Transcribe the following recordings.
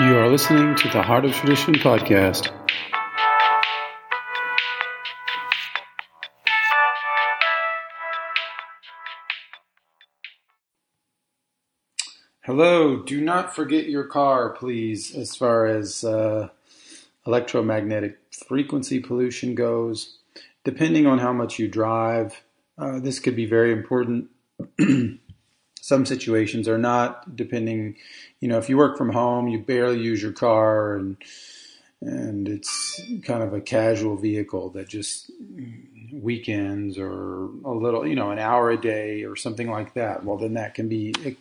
You are listening to the Heart of Tradition podcast. Hello, do not forget your car, please, as far as uh, electromagnetic frequency pollution goes. Depending on how much you drive, uh, this could be very important. Some situations are not, depending you know, if you work from home, you barely use your car and and it's kind of a casual vehicle that just weekends or a little, you know, an hour a day or something like that. Well, then that can be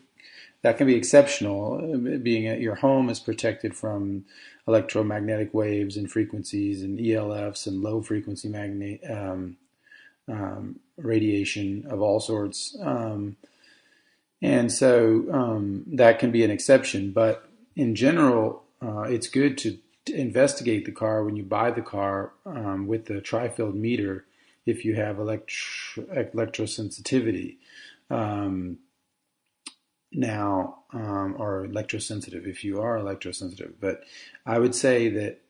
that can be exceptional. Being at your home is protected from electromagnetic waves and frequencies and ELFs and low frequency magnet um, um, radiation of all sorts. Um, and so um, that can be an exception. But in general, uh, it's good to, investigate the car when you buy the car um, with the tri-field meter if you have electro- electrosensitivity. Um, now, um, or electrosensitive if you are electrosensitive. But I would say that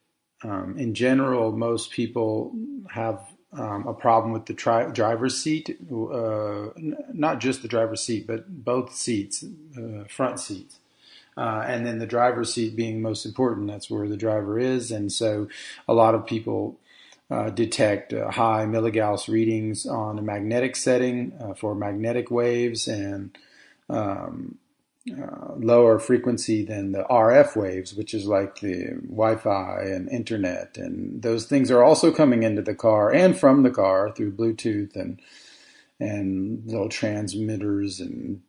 um, in general, most people have um, a problem with the tri- driver's seat, uh, n- not just the driver's seat, but both seats, uh, front seats. Uh, and then the driver's seat being most important, that's where the driver is. And so a lot of people uh, detect uh, high milligauss readings on a magnetic setting uh, for magnetic waves and um, uh, lower frequency than the RF waves, which is like the Wi-Fi and internet, and those things are also coming into the car and from the car through Bluetooth and and little transmitters and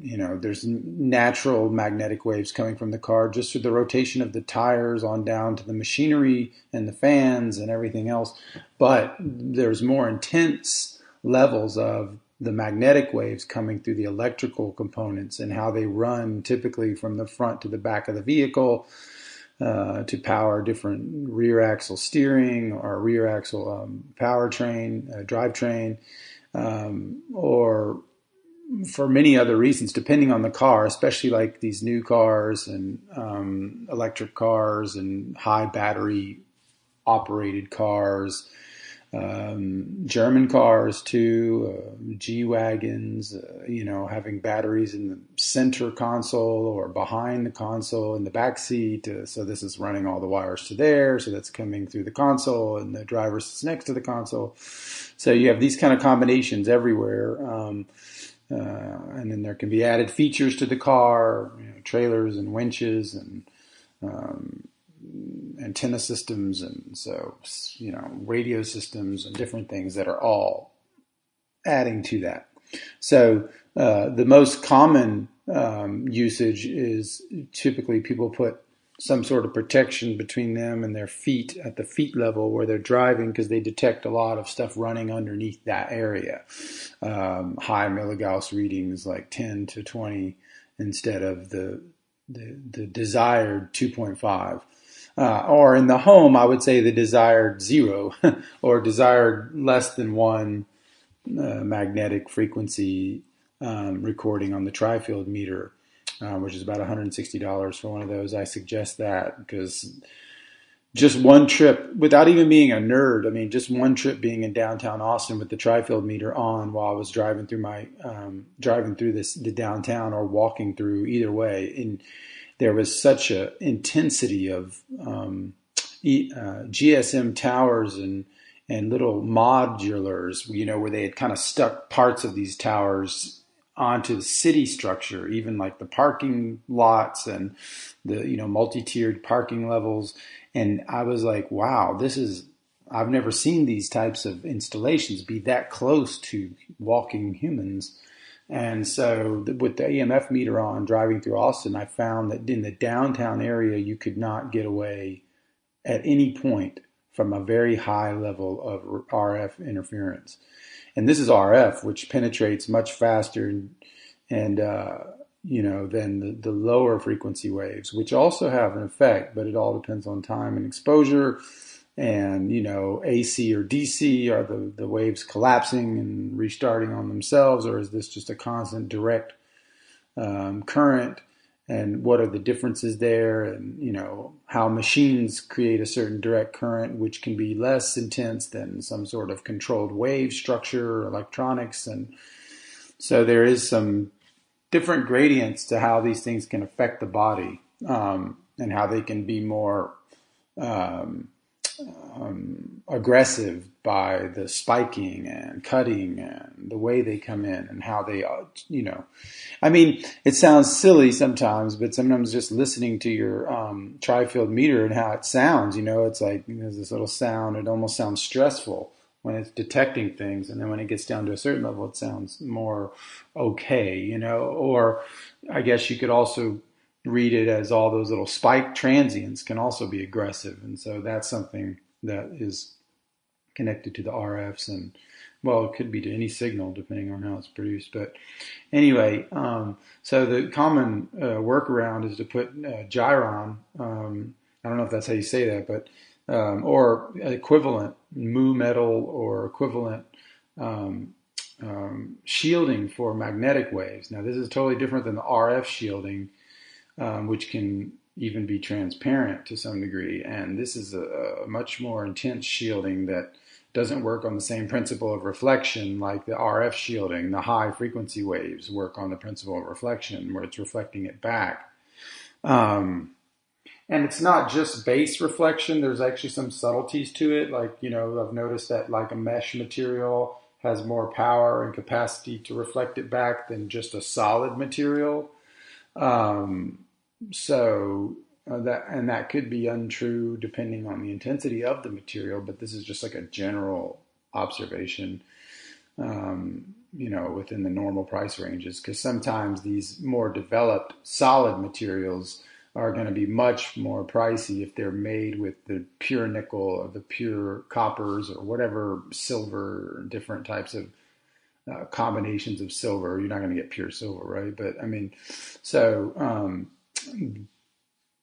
you know there's natural magnetic waves coming from the car just through the rotation of the tires on down to the machinery and the fans and everything else. But there's more intense levels of the magnetic waves coming through the electrical components and how they run typically from the front to the back of the vehicle uh, to power different rear axle steering or rear axle um, powertrain, uh, drivetrain, um, or for many other reasons, depending on the car, especially like these new cars and um, electric cars and high battery operated cars um, German cars too, uh, G wagons, uh, you know, having batteries in the center console or behind the console in the back seat. Uh, so this is running all the wires to there. So that's coming through the console, and the driver sits next to the console. So you have these kind of combinations everywhere. Um, uh, and then there can be added features to the car, you know, trailers and winches and um, antenna systems and so you know radio systems and different things that are all adding to that. So uh, the most common um, usage is typically people put some sort of protection between them and their feet at the feet level where they're driving because they detect a lot of stuff running underneath that area. Um, high milligauss readings like 10 to 20 instead of the the, the desired 2.5. Uh, or in the home, I would say the desired zero or desired less than one uh, magnetic frequency um, recording on the tri-field meter, uh, which is about $160 for one of those. I suggest that because just one trip, without even being a nerd, I mean, just one trip being in downtown Austin with the tri-field meter on while I was driving through my um, driving through this the downtown or walking through either way, and there was such a intensity of um, uh, GSM towers and and little modulars, you know, where they had kind of stuck parts of these towers onto the city structure, even like the parking lots and the you know multi-tiered parking levels. And I was like, wow, this is I've never seen these types of installations be that close to walking humans. And so, with the EMF meter on driving through Austin, I found that in the downtown area, you could not get away at any point from a very high level of RF interference. And this is RF, which penetrates much faster and, and uh, you know, than the, the lower frequency waves, which also have an effect, but it all depends on time and exposure and you know AC or DC are the the waves collapsing and restarting on themselves, or is this just a constant direct um, current? and what are the differences there and you know how machines create a certain direct current which can be less intense than some sort of controlled wave structure electronics and so there is some different gradients to how these things can affect the body um, and how they can be more um, um, aggressive by the spiking and cutting and the way they come in and how they, uh, you know, I mean, it sounds silly sometimes, but sometimes just listening to your um, tri-field meter and how it sounds, you know, it's like there's this little sound. It almost sounds stressful when it's detecting things, and then when it gets down to a certain level, it sounds more okay, you know. Or I guess you could also read it as all those little spike transients can also be aggressive, and so that's something that is connected to the RFs and well, it could be to any signal depending on how it's produced. But anyway, um, so the common uh, workaround is to put uh, Giron. Um, I don't know if that's how you say that, but um, or equivalent mu metal or equivalent um, um, shielding for magnetic waves. Now, this is totally different than the RF shielding, um, which can even be transparent to some degree. And this is a, a, much more intense shielding that doesn't work on the same principle of reflection like the RF shielding. The high frequency waves work on the principle of reflection where it's reflecting it back. Um, and it's not just base reflection. There's actually some subtleties to it. Like, you know, I've noticed that like a mesh material has more power and capacity to reflect it back than just a solid material. Um, so uh, that and that could be untrue depending on the intensity of the material, but this is just like a general observation. Um, you know, within the normal price ranges, because sometimes these more developed solid materials are going to be much more pricey if they're made with the pure nickel or the pure coppers or whatever silver, different types of uh, combinations of silver. You're not going to get pure silver, right? But I mean, so um,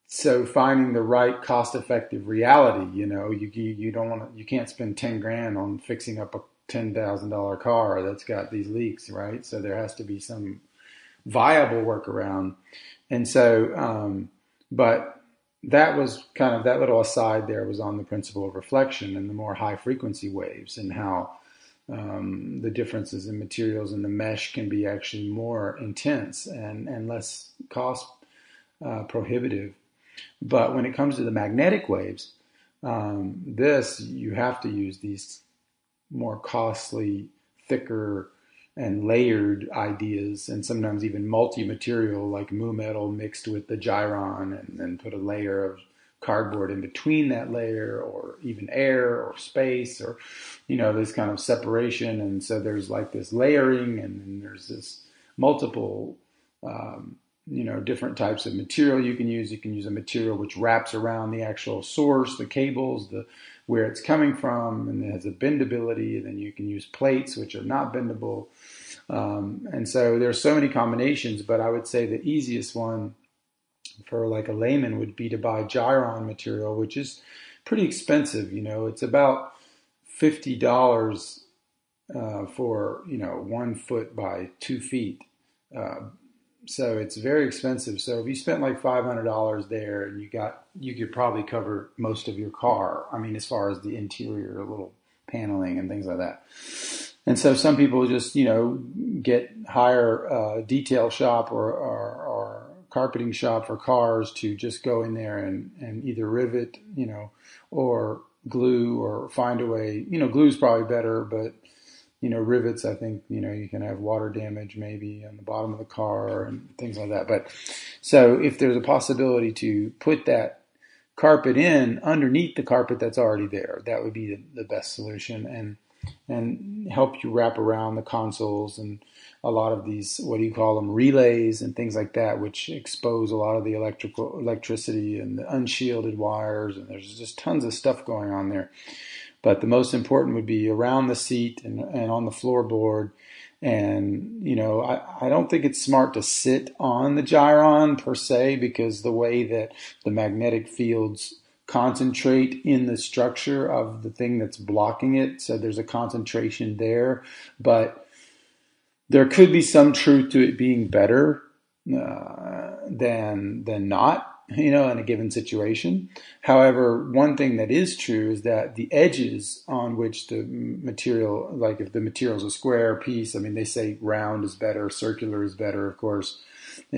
so finding the right cost-effective reality, you know, you you don't want you can't spend ten grand on fixing up a ten thousand dollar car that's got these leaks, right? So there has to be some viable workaround, and so, um, but that was kind of that little aside there was on the principle of reflection and the more high frequency waves and how um, the differences in materials in the mesh can be actually more intense and, and less cost uh, prohibitive. But when it comes to the magnetic waves, um, this you have to use these more costly, thicker, and layered ideas, and sometimes even multi-material like mu metal mixed with the Giron, and then put a layer of cardboard in between that layer, or even air or space, or you know this kind of separation. And so there's like this layering, and then there's this multiple um, you know different types of material you can use. You can use a material which wraps around the actual source the cables the where it's coming from and it has a bendability. And then you can use plates which are not bendable. Um, and so there's so many combinations but i would say the easiest one for like a layman would be to buy Giron material which is pretty expensive you know it's about $50 uh, for you know one foot by two feet uh, so it's very expensive. So if you spent like five hundred dollars there, and you got you could probably cover most of your car. I mean, as far as the interior, little paneling and things like that. And so some people just you know get hire a detail shop or, or carpeting shop for cars to just go in there and, and either rivet, you know, or glue or find a way. You know, glue is probably better, but you know, rivets, I think, you know, you can have water damage maybe on the bottom of the car and things like that. But so if there's a possibility to put that carpet in underneath the carpet that's already there, that would be the, the best solution and and help you wrap around the consoles and a lot of these what do you call them relays and things like that which expose a lot of the electrical electricity and the unshielded wires and there's just tons of stuff going on there but the most important would be around the seat and, and on the floorboard. And, you know, I, I don't think it's smart to sit on the Giron per se because the way that the magnetic fields concentrate in the structure of the thing that's blocking it. So there's a concentration there. But there could be some truth to it being better. Uh, than than not you know, in a given situation. However, one thing that is true is that the edges on which the material, like if the material is a square piece, I mean, they say round is better, circular is better, of course,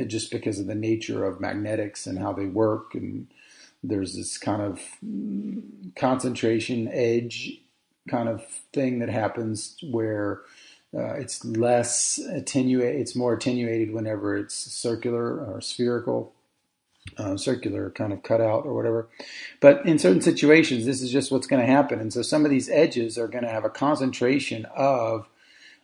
just because of the nature of magnetics and how they work. And there's this kind of concentration edge kind of thing that happens where uh, it's less attenuated, it's more attenuated whenever it's circular or spherical uh, circular kind of cutout or whatever. But in certain situations, this is just what's going to happen. And so some of these edges are going to have a concentration of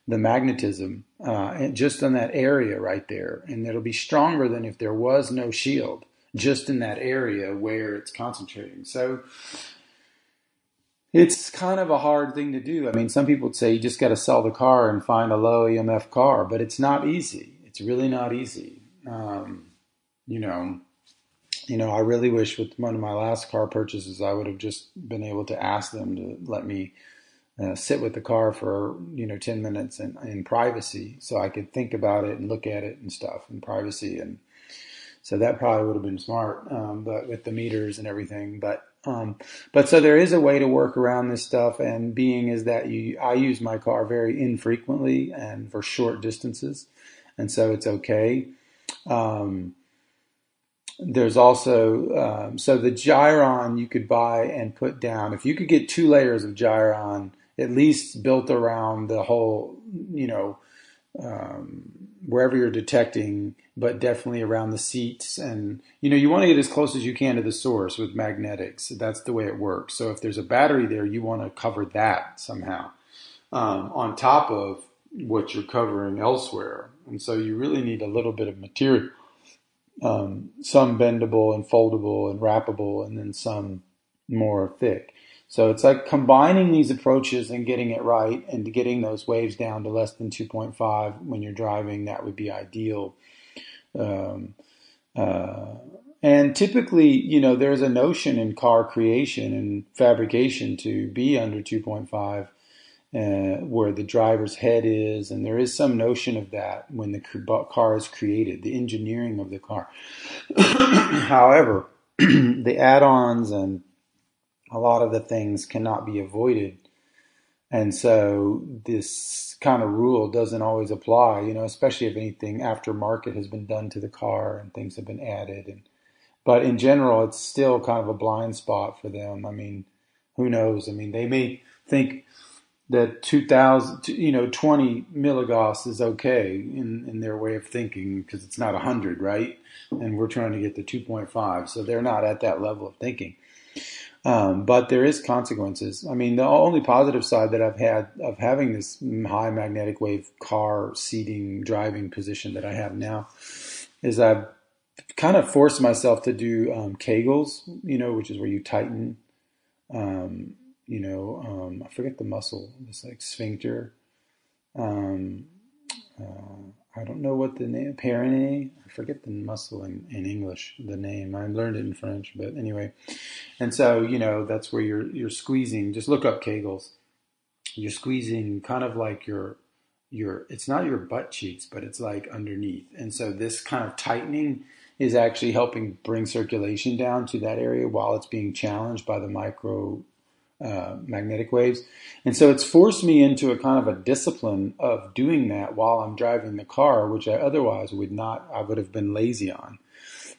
the magnetism uh, just in that area right there. And it'll be stronger than if there was no shield just in that area where it's concentrating. So it's kind of a hard thing to do. I mean, some people would say you just got to sell the car and find a low EMF car, but it's not easy. It's really not easy. Um, you know, you know, I really wish with one of my last car purchases, I would have just been able to ask them to let me uh, sit with the car for, you know, 10 minutes in, in privacy so I could think about it and look at it and stuff in privacy. And so that probably would have been smart, um, but with the meters and everything. But, um, but so there is a way to work around this stuff. And being is that you, I use my car very infrequently and for short distances. And so it's okay. Um, there's also um, so the Giron you could buy and put down if you could get two layers of Giron at least built around the whole you know um, wherever you're detecting but definitely around the seats and you know you want to get as close as you can to the source with magnetics that's the way it works so if there's a battery there you want to cover that somehow um, on top of what you're covering elsewhere and so you really need a little bit of material um, some bendable and foldable and wrappable, and then some more thick. So it's like combining these approaches and getting it right and getting those waves down to less than 2.5 when you're driving. That would be ideal. Um, uh, and typically, you know, there's a notion in car creation and fabrication to be under 2.5 uh, where the driver's head is, and there is some notion of that when the car is created, the engineering of the car. However, the add-ons and a lot of the things cannot be avoided, and so this kind of rule doesn't always apply. You know, especially if anything aftermarket has been done to the car and things have been added, and but in general, it's still kind of a blind spot for them. I mean, who knows? I mean, they may think that 2000 you know 20 milligauss is okay in, in their way of thinking because it's not 100 right and we're trying to get to 2.5 so they're not at that level of thinking um, but there is consequences i mean the only positive side that i've had of having this high magnetic wave car seating driving position that i have now is i've kind of forced myself to do um, kegels you know which is where you tighten um, you know, um, I forget the muscle. It's like sphincter. Um, uh, I don't know what the name, perineum. I forget the muscle in, in English, the name. I learned it in French, but anyway. And so, you know, that's where you're, you're squeezing. Just look up Kegels. You're squeezing kind of like your, your, it's not your butt cheeks, but it's like underneath. And so this kind of tightening is actually helping bring circulation down to that area while it's being challenged by the micro uh, magnetic waves. And so it's forced me into a kind of a discipline of doing that while I'm driving the car, which I otherwise would not, I would have been lazy on.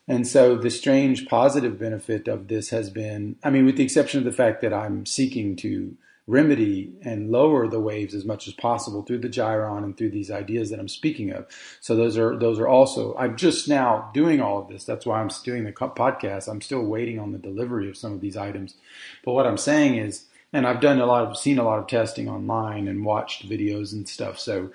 And so the strange positive benefit of this has been, I mean, with the exception of the fact that I'm seeking to remedy and lower the waves as much as possible through the Giron and through these ideas that I'm speaking of. So those are those are also I'm just now doing all of this. That's why I'm doing the podcast. I'm still waiting on the delivery of some of these items. But what I'm saying is and I've done a lot of seen a lot of testing online and watched videos and stuff. So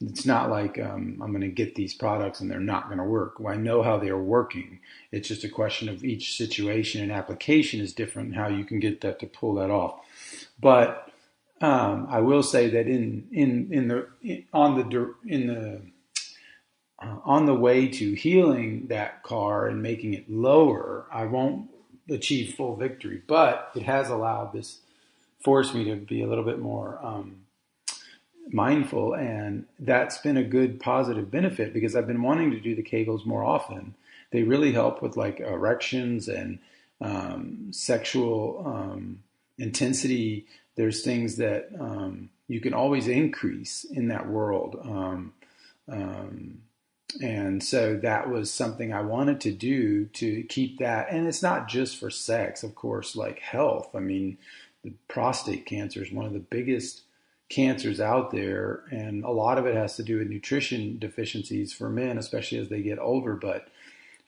it's not like um, I'm going to get these products and they're not going to work. Well, I know how they are working. It's just a question of each situation and application is different. and How you can get that to pull that off. But um, I will say that in in in the in, on the in the uh, on the way to healing that car and making it lower, I won't achieve full victory, but it has allowed this forced me to be a little bit more um, mindful, and that's been a good positive benefit because I've been wanting to do the Kegels more often. They really help with like erections and um, sexual um, intensity. There's things that um, you can always increase in that world. Um, um, and so that was something I wanted to do to keep that. And it's not just for sex, of course, like health. I mean, the prostate cancer is one of the biggest cancers out there, and a lot of it has to do with nutrition deficiencies for men, especially as they get older. But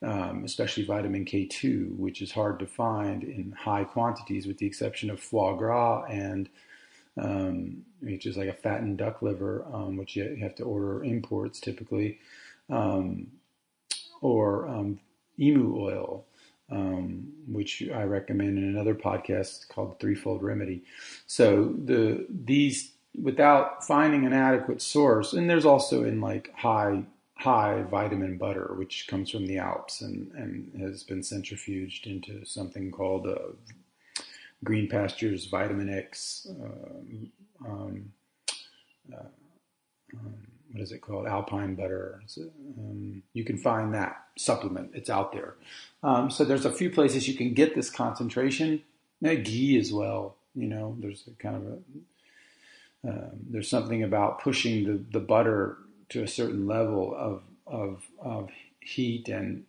um, especially vitamin K2, which is hard to find in high quantities, with the exception of foie gras and um, which is like a fattened duck liver, um, which you have to order imports typically, um, or um, emu oil, um, which I recommend in another podcast called Threefold Remedy. So the these without finding an adequate source, and there's also in like high high vitamin butter, which comes from the Alps and, and has been centrifuged into something called uh, Green Pastures Vitamin X. Uh, um, uh, um, what is it called? Alpine butter. Um, you can find that supplement. It's out there. Um, so there's a few places you can get this concentration. ghee as well. You know, there's a kind of a um, there's something about pushing the, the butter to a certain level of of, of heat and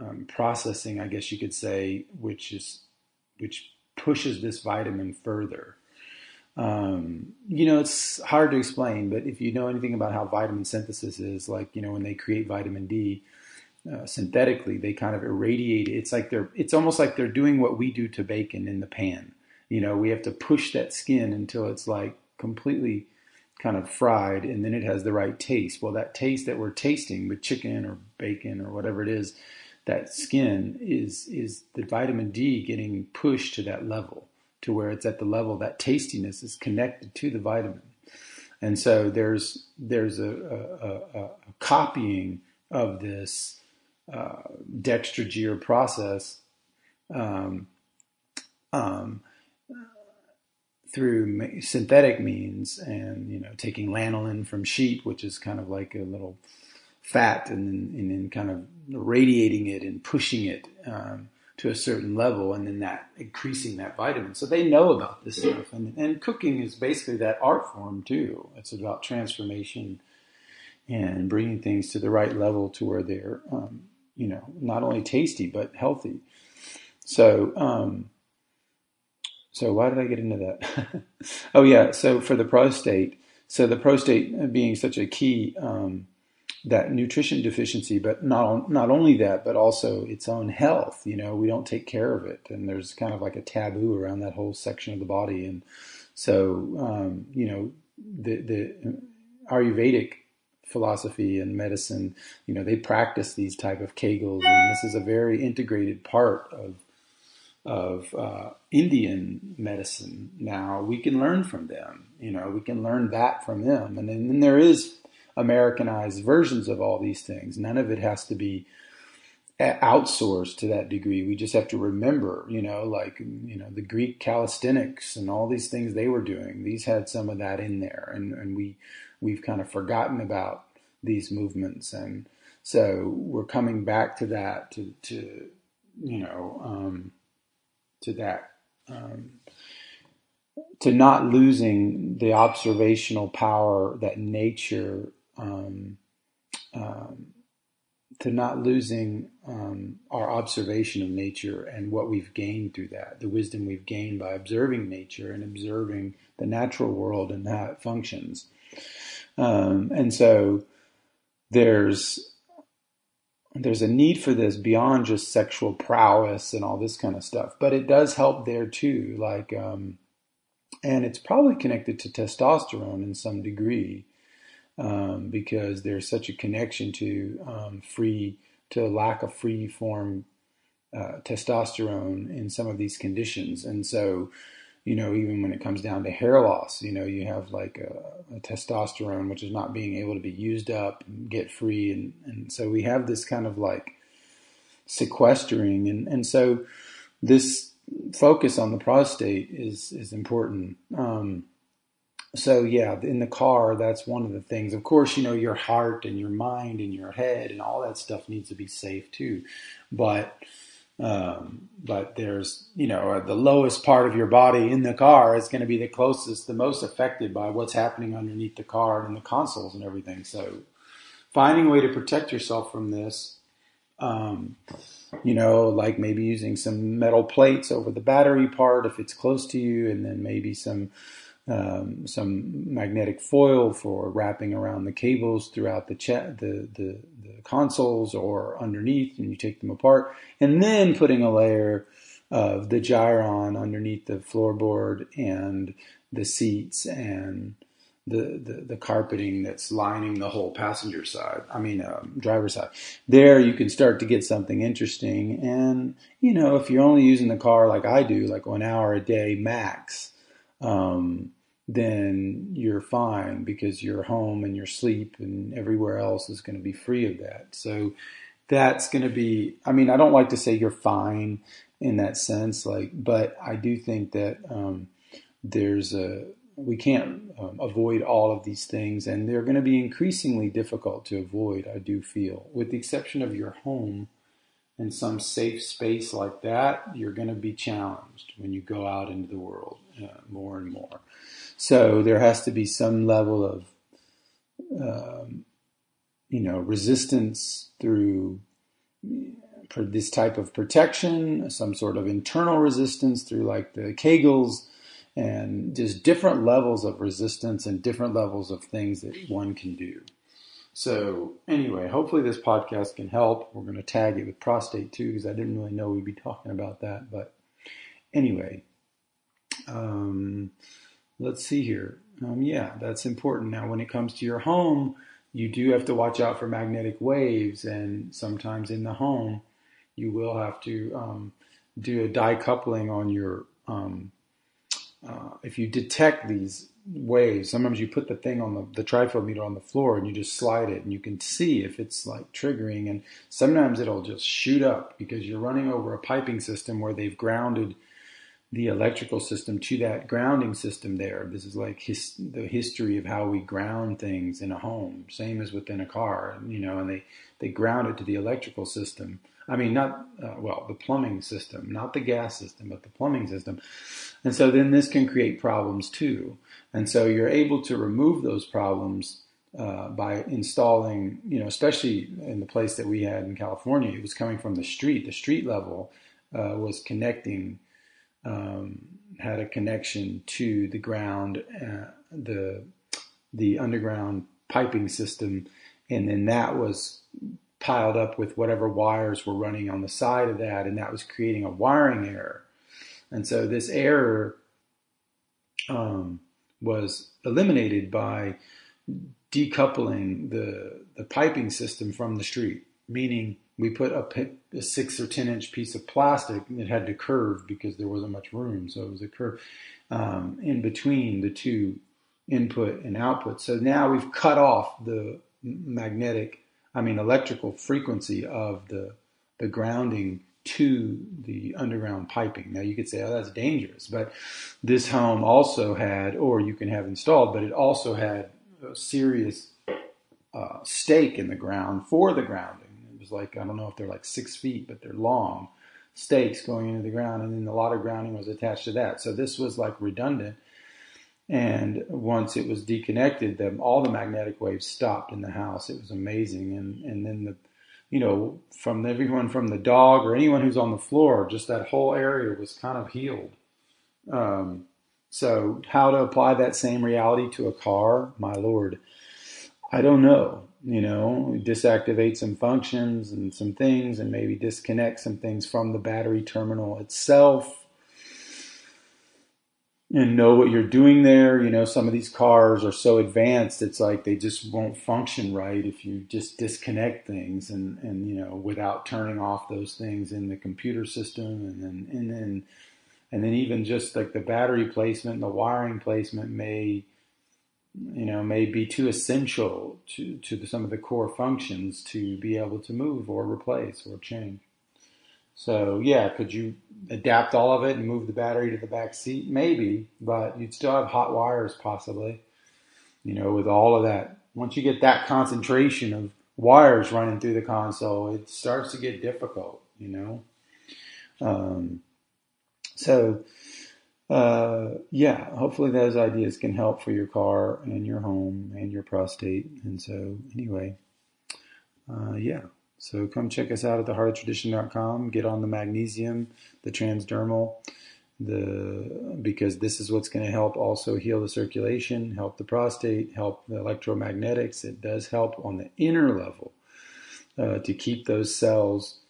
um, processing, I guess you could say, which is which pushes this vitamin further. Um, you know, it's hard to explain, but if you know anything about how vitamin synthesis is, like you know, when they create vitamin D uh, synthetically, they kind of irradiate. It. It's like they're, it's almost like they're doing what we do to bacon in the pan. You know, we have to push that skin until it's like completely kind of fried and then it has the right taste. Well, that taste that we're tasting with chicken or bacon or whatever it is, that skin is is the vitamin D getting pushed to that level to where it's at the level that tastiness is connected to the vitamin. And so there's there's a, a, a, copying of this uh, process um, um, through synthetic means and you know taking lanolin from sheep which is kind of like a little fat and then, and then kind of radiating it and pushing it um, to a certain level and then that increasing that vitamin. So they know about this stuff and, and cooking is basically that art form too. It's about transformation and bringing things to the right level to where they're um, you know not only tasty but healthy. So um, so why did I get into that? oh yeah, so for the prostate, so the prostate being such a key um, that nutrition deficiency, but not not only that, but also its own health. You know, we don't take care of it, and there's kind of like a taboo around that whole section of the body. And so, um, you know, the the Ayurvedic philosophy and medicine, you know, they practice these type of kegels, and this is a very integrated part of of uh, Indian medicine now, we can learn from them. You know, we can learn that from them. And then, then there is Americanized versions of all these things. None of it has to be outsourced to that degree. We just have to remember, you know, like, you know, the Greek calisthenics and all these things they were doing. These had some of that in there. And, and we, we've kind of forgotten about these movements. And so we're coming back to that to, to you know, um, to that. Um, to not losing the observational power that nature, um, um, to not losing um, our observation of nature and what we've gained through that, the wisdom we've gained by observing nature and observing the natural world and how it functions. Um, and so there's there's a need for this beyond just sexual prowess and all this kind of stuff, but it does help there too. Like, um, and it's probably connected to testosterone in some degree um, because there's such a connection to um, free to lack of free form uh, testosterone in some of these conditions, and so you know, even when it comes down to hair loss, you know, you have like a, a testosterone, which is not being able to be used up and get free. And, and so we have this kind of like sequestering. And, and so this focus on the prostate is, is important. Um, so yeah, in the car, that's one of the things. Of course, you know your heart and your mind and your head and all that stuff needs to be safe too. But um, but there's you know the lowest part of your body in the car is going to be the closest, the most affected by what's happening underneath the car and the consoles and everything. So finding a way to protect yourself from this. Um, you know, like maybe using some metal plates over the battery part if it's close to you, and then maybe some um, some magnetic foil for wrapping around the cables throughout the, the, the, the consoles or underneath, and you take them apart, and then putting a layer of the Giron underneath the floorboard and the seats and the, the, the, carpeting that's lining the whole passenger side, I mean, um, driver's side. There you can start to get something interesting. And, you know, if you're only using the car like I do, like one hour a day max, um, then you're fine because your home and your sleep and everywhere else is going to be free of that. So that's going to be, I mean, I don't like to say you're fine in that sense, like, but I do think that um, there's a, we can't um, avoid all of these things, and they're going to be increasingly difficult to avoid, I do feel. With the exception of your home and some safe space like that, you're going to be challenged when you go out into the world uh, more and more. So there has to be some level of, um, you know, resistance through this type of protection, some sort of internal resistance through like the Kegels, and just different levels of resistance and different levels of things that one can do. So anyway, hopefully this podcast can help. We're going to tag it with prostate too, because I didn't really know we'd be talking about that. But anyway, um, let's see here. Um, yeah, that's important. Now, when it comes to your home, you do have to watch out for magnetic waves, and sometimes in the home, you will have to um, do a decoupling on your. Um, uh, if you detect these waves, sometimes you put the thing on the, the trifield meter on the floor and you just slide it, and you can see if it's like triggering. And sometimes it'll just shoot up because you're running over a piping system where they've grounded the electrical system to that grounding system there. This is like his, the history of how we ground things in a home, same as within a car, you know, and they, they ground it to the electrical system. I mean, not, uh, well, the plumbing system, not the gas system, but the plumbing system. And so then this can create problems too. And so you're able to remove those problems uh, by installing, you know, especially in the place that we had in California, it was coming from the street. The street level uh, was connecting um, had a connection to the ground, uh, the the underground piping system, and then that was piled up with whatever wires were running on the side of that, and that was creating a wiring error. And so this error um, was eliminated by decoupling the the piping system from the street, meaning we put a, a, six or ten inch piece of plastic. It had to curve because there wasn't much room, so it was a curve um, in between the two input and output. So now we've cut off the magnetic, I mean electrical frequency of the the grounding to the underground piping. Now you could say, oh, that's dangerous, but this home also had, or you can have installed, but it also had a serious uh, stake in the ground for the grounding like I don't know if they're like six feet, but they're long stakes going into the ground, and then a lot of grounding was attached to that. So this was like redundant. And once it was deconnected, then all the magnetic waves stopped in the house. It was amazing, and and then the, you know, from everyone from the dog or anyone who's on the floor, just that whole area was kind of healed. Um, so how to apply that same reality to a car, my lord, I don't know you know, deactivate some functions and some things and maybe disconnect some things from the battery terminal itself and know what you're doing there. You know, some of these cars are so advanced, it's like they just won't function right if you just disconnect things and, and you know, without turning off those things in the computer system and then, and then, and then even just like the battery placement and the wiring placement may, you know, may be too essential to, to some of the core functions to be able to move or replace or change. So yeah, could you adapt all of it and move the battery to the back seat? Maybe, but you'd still have hot wires possibly. you know, with all of that, once you get that concentration of wires running through the console, it starts to get difficult, you know. Um, so, uh, yeah, hopefully those ideas can help for your car and your home and your prostate. And so, anyway, uh, yeah. So come check us out at theheartoftradition.com. Get on the magnesium, the transdermal, the because this is what's going to help also heal the circulation, help the prostate, help the electromagnetics. It does help on the inner level uh, to keep those cells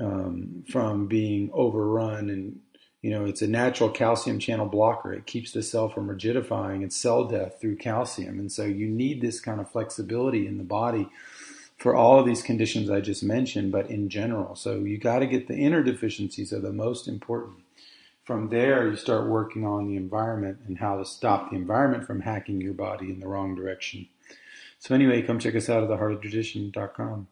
um, from being overrun and you know it's a natural calcium channel blocker. It keeps the cell from rigidifying it's cell death through calcium. And so you need this kind of flexibility in the body for all of these conditions i just mentioned but in general. So you got to get the inner deficiencies are the most important. From there you start working on the environment and how to stop the environment from hacking your body in the wrong direction. So anyway come check us out at theheartoftradition.com